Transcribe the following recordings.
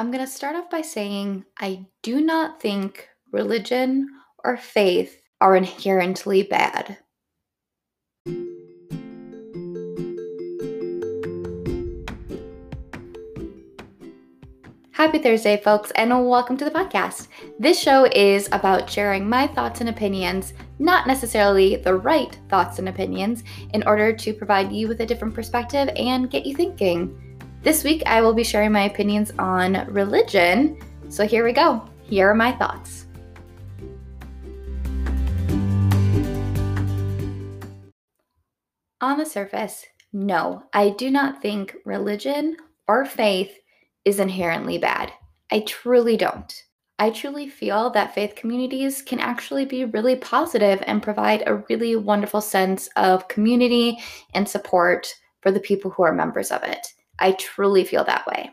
I'm going to start off by saying I do not think religion or faith are inherently bad. Happy Thursday, folks, and welcome to the podcast. This show is about sharing my thoughts and opinions, not necessarily the right thoughts and opinions, in order to provide you with a different perspective and get you thinking. This week, I will be sharing my opinions on religion. So here we go. Here are my thoughts. On the surface, no, I do not think religion or faith is inherently bad. I truly don't. I truly feel that faith communities can actually be really positive and provide a really wonderful sense of community and support for the people who are members of it. I truly feel that way.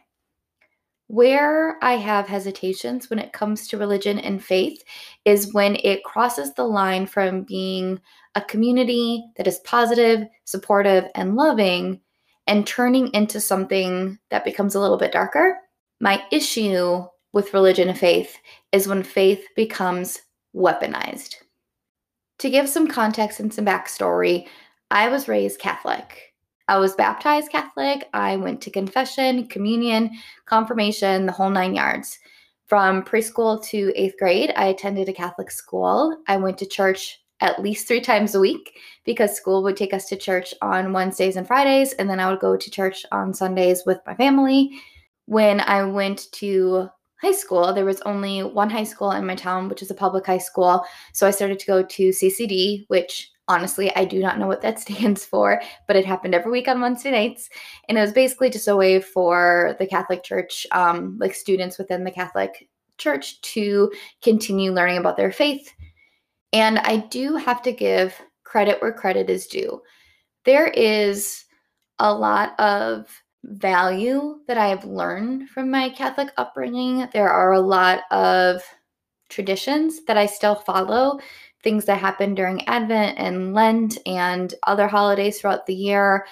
Where I have hesitations when it comes to religion and faith is when it crosses the line from being a community that is positive, supportive, and loving and turning into something that becomes a little bit darker. My issue with religion and faith is when faith becomes weaponized. To give some context and some backstory, I was raised Catholic. I was baptized Catholic. I went to confession, communion, confirmation, the whole nine yards. From preschool to eighth grade, I attended a Catholic school. I went to church at least three times a week because school would take us to church on Wednesdays and Fridays, and then I would go to church on Sundays with my family. When I went to high school, there was only one high school in my town, which is a public high school. So I started to go to CCD, which Honestly, I do not know what that stands for, but it happened every week on Wednesday nights. And it was basically just a way for the Catholic Church, um, like students within the Catholic Church, to continue learning about their faith. And I do have to give credit where credit is due. There is a lot of value that I have learned from my Catholic upbringing. There are a lot of traditions that I still follow things that happen during Advent and Lent and other holidays throughout the year.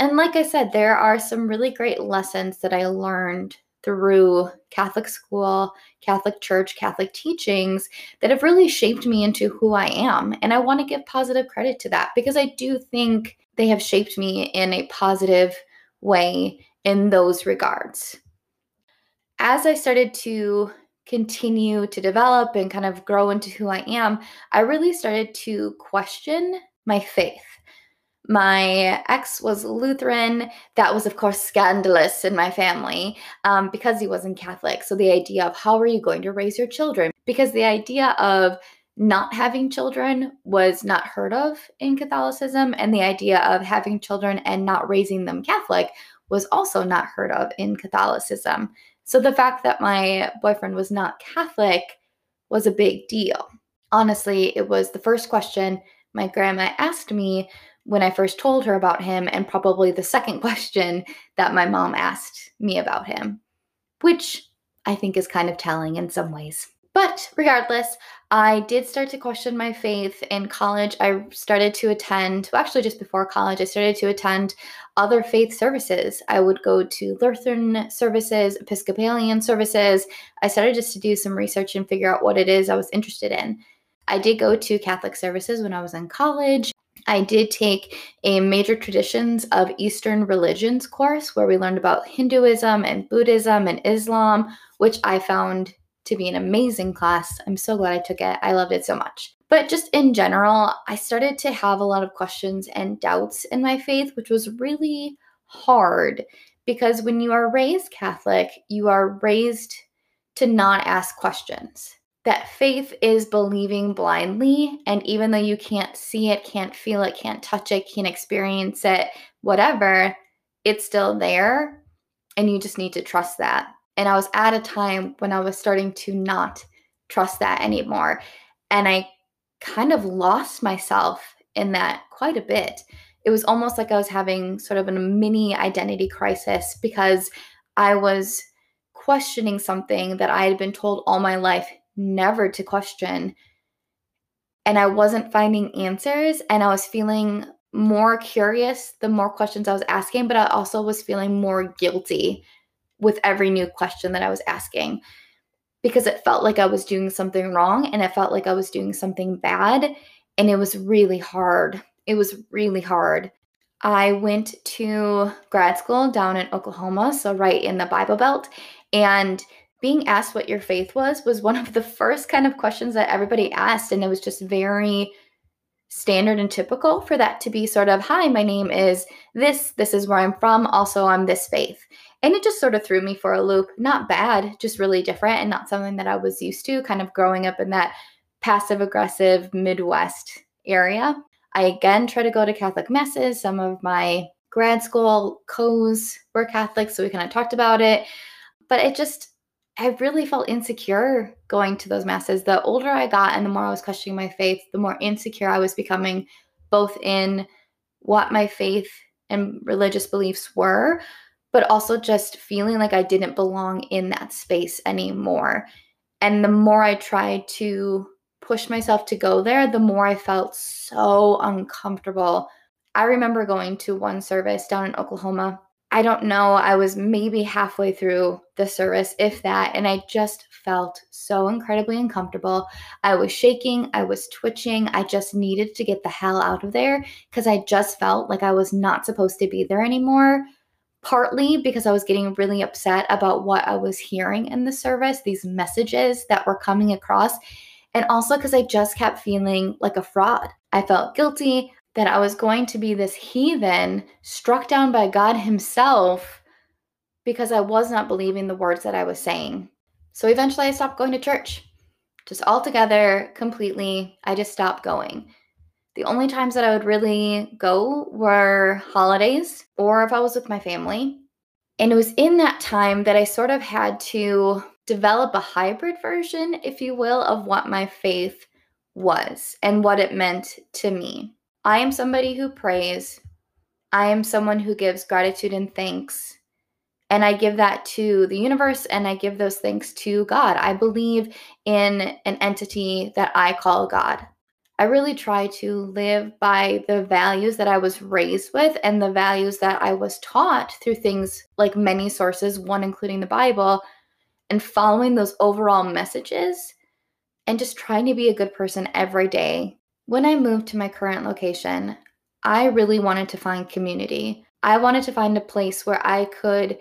And like I said, there are some really great lessons that I learned through Catholic school, Catholic church, Catholic teachings that have really shaped me into who I am. And I want to give positive credit to that because I do think they have shaped me in a positive way in those regards. As I started to continue to develop and kind of grow into who I am, I really started to question my faith. My ex was Lutheran. That was, of course, scandalous in my family um, because he wasn't Catholic. So, the idea of how are you going to raise your children? Because the idea of not having children was not heard of in Catholicism, and the idea of having children and not raising them Catholic was also not heard of in Catholicism. So the fact that my boyfriend was not Catholic was a big deal. Honestly, it was the first question my grandma asked me when I first told her about him, and probably the second question that my mom asked me about him, which I think is kind of telling in some ways. But regardless, I did start to question my faith in college. I started to attend, well, actually, just before college, I started to attend other faith services. I would go to Lutheran services, Episcopalian services. I started just to do some research and figure out what it is I was interested in. I did go to Catholic services when I was in college. I did take a major traditions of Eastern religions course where we learned about Hinduism and Buddhism and Islam, which I found to be an amazing class. I'm so glad I took it. I loved it so much. But just in general, I started to have a lot of questions and doubts in my faith, which was really hard because when you are raised Catholic, you are raised to not ask questions. That faith is believing blindly, and even though you can't see it, can't feel it, can't touch it, can't experience it, whatever, it's still there, and you just need to trust that. And I was at a time when I was starting to not trust that anymore. And I kind of lost myself in that quite a bit. It was almost like I was having sort of a mini identity crisis because I was questioning something that I had been told all my life never to question. And I wasn't finding answers, and I was feeling more curious the more questions I was asking, but I also was feeling more guilty with every new question that I was asking because it felt like I was doing something wrong and it felt like I was doing something bad. And it was really hard. It was really hard. I went to grad school down in Oklahoma, so right in the Bible Belt. And being asked what your faith was was one of the first kind of questions that everybody asked. And it was just very standard and typical for that to be sort of, hi, my name is this, this is where I'm from, also I'm this faith. And it just sort of threw me for a loop. Not bad, just really different and not something that I was used to, kind of growing up in that passive aggressive Midwest area. I again try to go to Catholic masses. Some of my grad school co's were Catholic, so we kind of talked about it. But it just, I really felt insecure going to those masses. The older I got and the more I was questioning my faith, the more insecure I was becoming, both in what my faith and religious beliefs were, but also just feeling like I didn't belong in that space anymore. And the more I tried to push myself to go there, the more I felt so uncomfortable. I remember going to one service down in Oklahoma. I don't know, I was maybe halfway through the service, if that, and I just felt so incredibly uncomfortable. I was shaking, I was twitching. I just needed to get the hell out of there because I just felt like I was not supposed to be there anymore partly because I was getting really upset about what I was hearing in the service, these messages that were coming across, and also because I just kept feeling like a fraud. I felt guilty that I was going to be this heathen struck down by God Himself because I was not believing the words that I was saying. So eventually I stopped going to church. Just altogether, completely, I just stopped going. The only times that I would really go were holidays or if I was with my family. And it was in that time that I sort of had to develop a hybrid version, if you will, of what my faith was and what it meant to me. I am somebody who prays. I am someone who gives gratitude and thanks. And I give that to the universe and I give those thanks to God. I believe in an entity that I call God. I really try to live by the values that I was raised with and the values that I was taught through things like many sources, one including the Bible, and following those overall messages and just trying to be a good person every day. When I moved to my current location, I really wanted to find community. I wanted to find a place where I could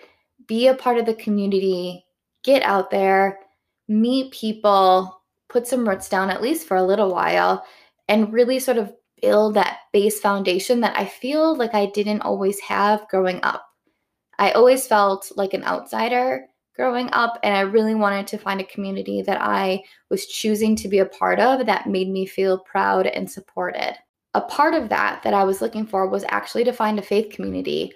be a part of the community, get out there, meet people, put some roots down at least for a little while and really sort of build that base foundation that I feel like I didn't always have growing up. I always felt like an outsider growing up, and I really wanted to find a community that I was choosing to be a part of that made me feel proud and supported. A part of that that I was looking for was actually to find a faith community.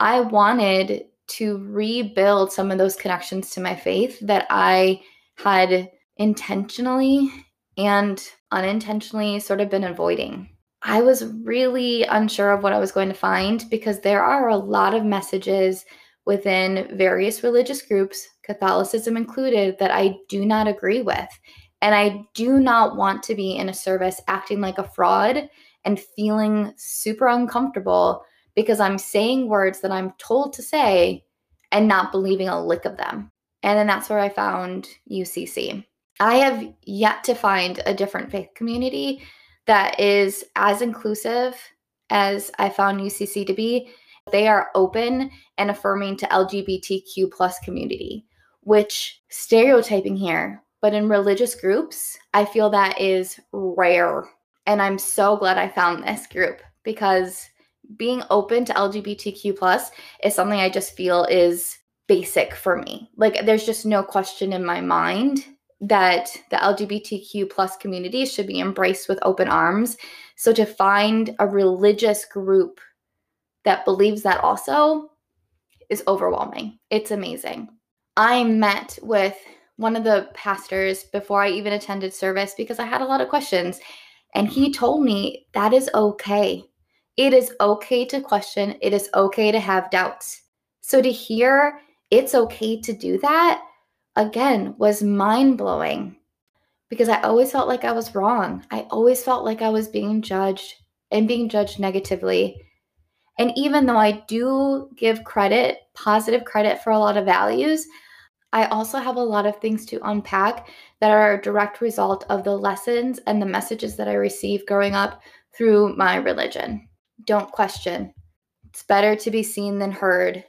I wanted to rebuild some of those connections to my faith that I had intentionally and unintentionally sort of been avoiding. I was really unsure of what I was going to find because there are a lot of messages within various religious groups, Catholicism included, that I do not agree with. And I do not want to be in a service acting like a fraud and feeling super uncomfortable because I'm saying words that I'm told to say and not believing a lick of them. And then that's where I found UCC. I have yet to find a different faith community that is as inclusive as I found UCC to be. They are open and affirming to LGBTQ plus community, which stereotyping here, but in religious groups, I feel that is rare. And I'm so glad I found this group because being open to LGBTQ plus is something I just feel is basic for me. Like there's just no question in my mind that the LGBTQ plus community should be embraced with open arms. So to find a religious group that believes that also is overwhelming. It's amazing. I met with one of the pastors before I even attended service because I had a lot of questions. And he told me that is okay. It is okay to question, it is okay to have doubts. So to hear it's okay to do that again was mind blowing because I always felt like I was wrong. I always felt like I was being judged and being judged negatively. And even though I do give credit, positive credit for a lot of values, I also have a lot of things to unpack that are a direct result of the lessons and the messages that I received growing up through my religion. Don't question. It's better to be seen than heard.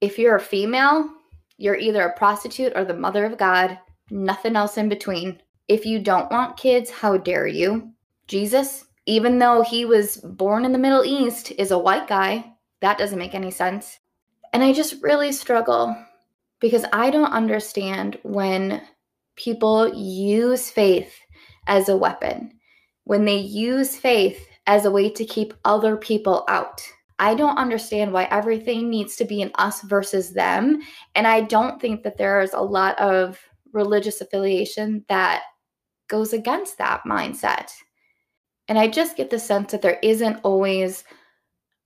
If you're a female, you're either a prostitute or the mother of God, nothing else in between. If you don't want kids, how dare you? Jesus, even though he was born in the Middle East, is a white guy. That doesn't make any sense. And I just really struggle because I don't understand when people use faith as a weapon, when they use faith as a way to keep other people out. I don't understand why everything needs to be an us versus them. And I don't think that there's a lot of religious affiliation that goes against that mindset. And I just get the sense that there isn't always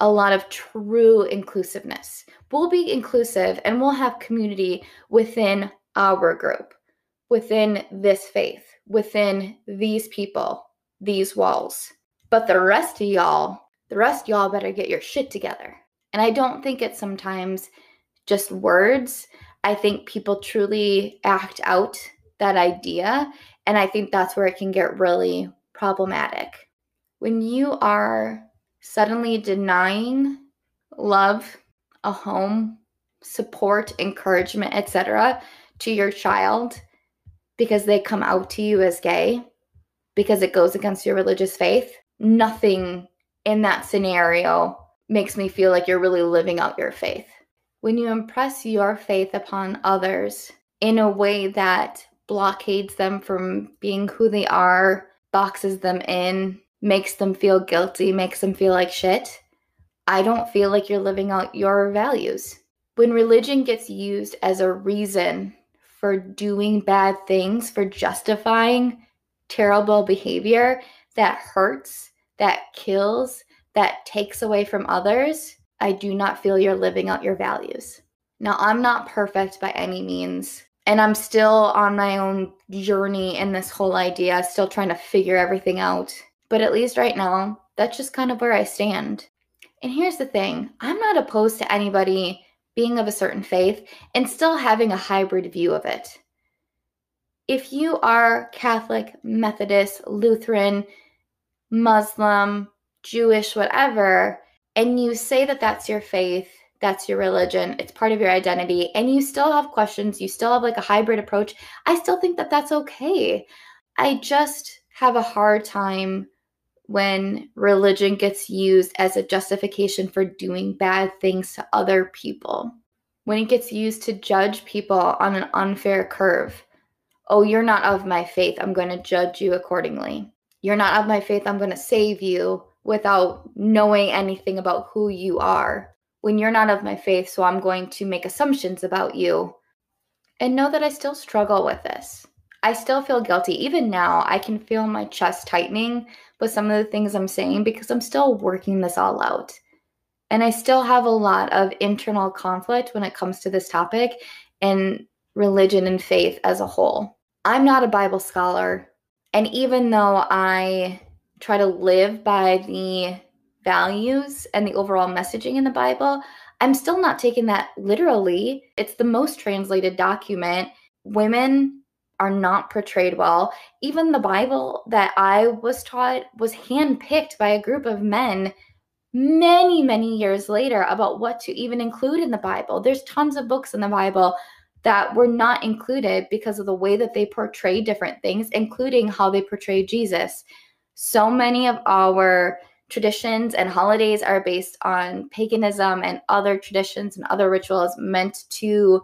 a lot of true inclusiveness. We'll be inclusive and we'll have community within our group, within this faith, within these people, these walls. But the rest of y'all, the rest y'all better get your shit together. And I don't think it's sometimes just words. I think people truly act out that idea. And I think that's where it can get really problematic when you are suddenly denying love, a home, support, encouragement, etc., to your child because they come out to you as gay, because it goes against your religious faith, nothing in that scenario makes me feel like you're really living out your faith. When you impress your faith upon others in a way that blockades them from being who they are, boxes them in, makes them feel guilty, makes them feel like shit, I don't feel like you're living out your values. When religion gets used as a reason for doing bad things, for justifying terrible behavior that hurts, that kills, that takes away from others, I do not feel you're living out your values. Now, I'm not perfect by any means, and I'm still on my own journey in this whole idea, still trying to figure everything out. But at least right now, that's just kind of where I stand. And here's the thing I'm not opposed to anybody being of a certain faith and still having a hybrid view of it. If you are Catholic, Methodist, Lutheran, Muslim, Jewish, whatever, and you say that that's your faith, that's your religion, it's part of your identity, and you still have questions, you still have like a hybrid approach, I still think that that's okay. I just have a hard time when religion gets used as a justification for doing bad things to other people, when it gets used to judge people on an unfair curve. Oh, you're not of my faith. I'm going to judge you accordingly. You're not of my faith. I'm going to save you without knowing anything about who you are. When you're not of my faith, so I'm going to make assumptions about you. And know that I still struggle with this. I still feel guilty. Even now, I can feel my chest tightening with some of the things I'm saying because I'm still working this all out. And I still have a lot of internal conflict when it comes to this topic and religion and faith as a whole. I'm not a Bible scholar. And even though I try to live by the values and the overall messaging in the Bible, I'm still not taking that literally. It's the most translated document. Women are not portrayed well. Even the Bible that I was taught was handpicked by a group of men many, many years later about what to even include in the Bible. There's tons of books in the Bible that were not included because of the way that they portray different things, including how they portray Jesus. So many of our traditions and holidays are based on paganism and other traditions and other rituals meant to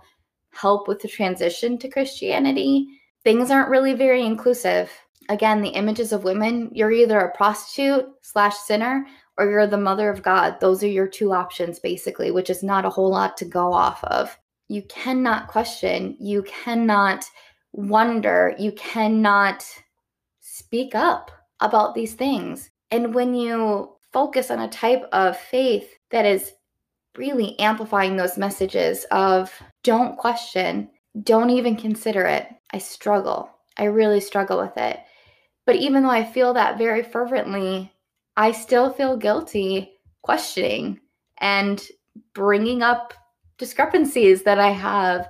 help with the transition to Christianity things aren't really very inclusive. Again, the images of women, you're either a prostitute slash sinner or you're the mother of God. Those are your two options, basically, which is not a whole lot to go off of. You cannot question, you cannot wonder, you cannot speak up about these things. And when you focus on a type of faith that is really amplifying those messages of don't question, don't even consider it. I struggle. I really struggle with it. But even though I feel that very fervently, I still feel guilty questioning and bringing up discrepancies that I have.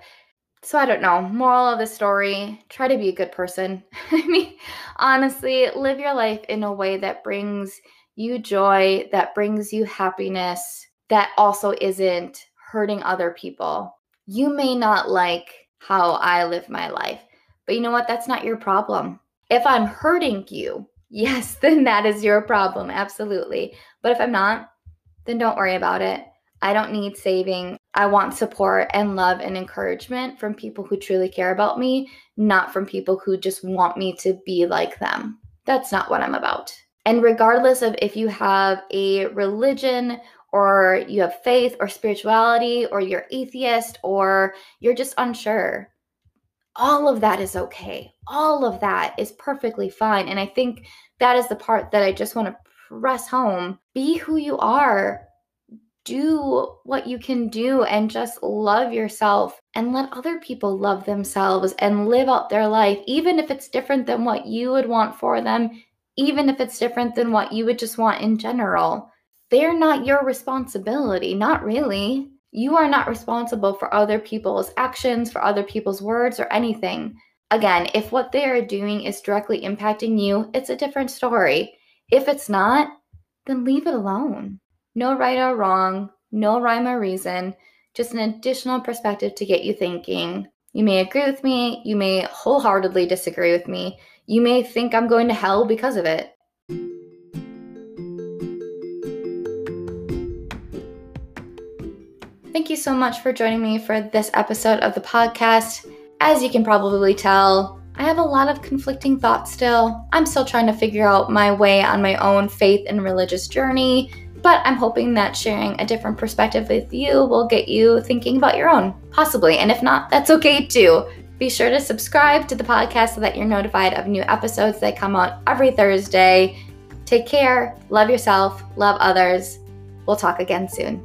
So I don't know. Moral of the story try to be a good person. I mean, honestly, live your life in a way that brings you joy, that brings you happiness, that also isn't hurting other people. You may not like how I live my life, but you know what? That's not your problem. If I'm hurting you, yes, then that is your problem. Absolutely. But if I'm not, then don't worry about it. I don't need saving. I want support and love and encouragement from people who truly care about me, not from people who just want me to be like them. That's not what I'm about. And regardless of if you have a religion or you have faith or spirituality or you're atheist or you're just unsure, all of that is okay. All of that is perfectly fine. And I think that is the part that I just want to press home. Be who you are do what you can do and just love yourself and let other people love themselves and live out their life, even if it's different than what you would want for them, even if it's different than what you would just want in general. They're not your responsibility, not really. You are not responsible for other people's actions, for other people's words, or anything. Again, if what they are doing is directly impacting you, it's a different story. If it's not, then leave it alone. No right or wrong, no rhyme or reason, just an additional perspective to get you thinking. You may agree with me, you may wholeheartedly disagree with me, you may think I'm going to hell because of it. Thank you so much for joining me for this episode of the podcast. As you can probably tell, I have a lot of conflicting thoughts still. I'm still trying to figure out my way on my own faith and religious journey but I'm hoping that sharing a different perspective with you will get you thinking about your own, possibly. And if not, that's okay too. Be sure to subscribe to the podcast so that you're notified of new episodes that come out every Thursday. Take care, love yourself, love others. We'll talk again soon.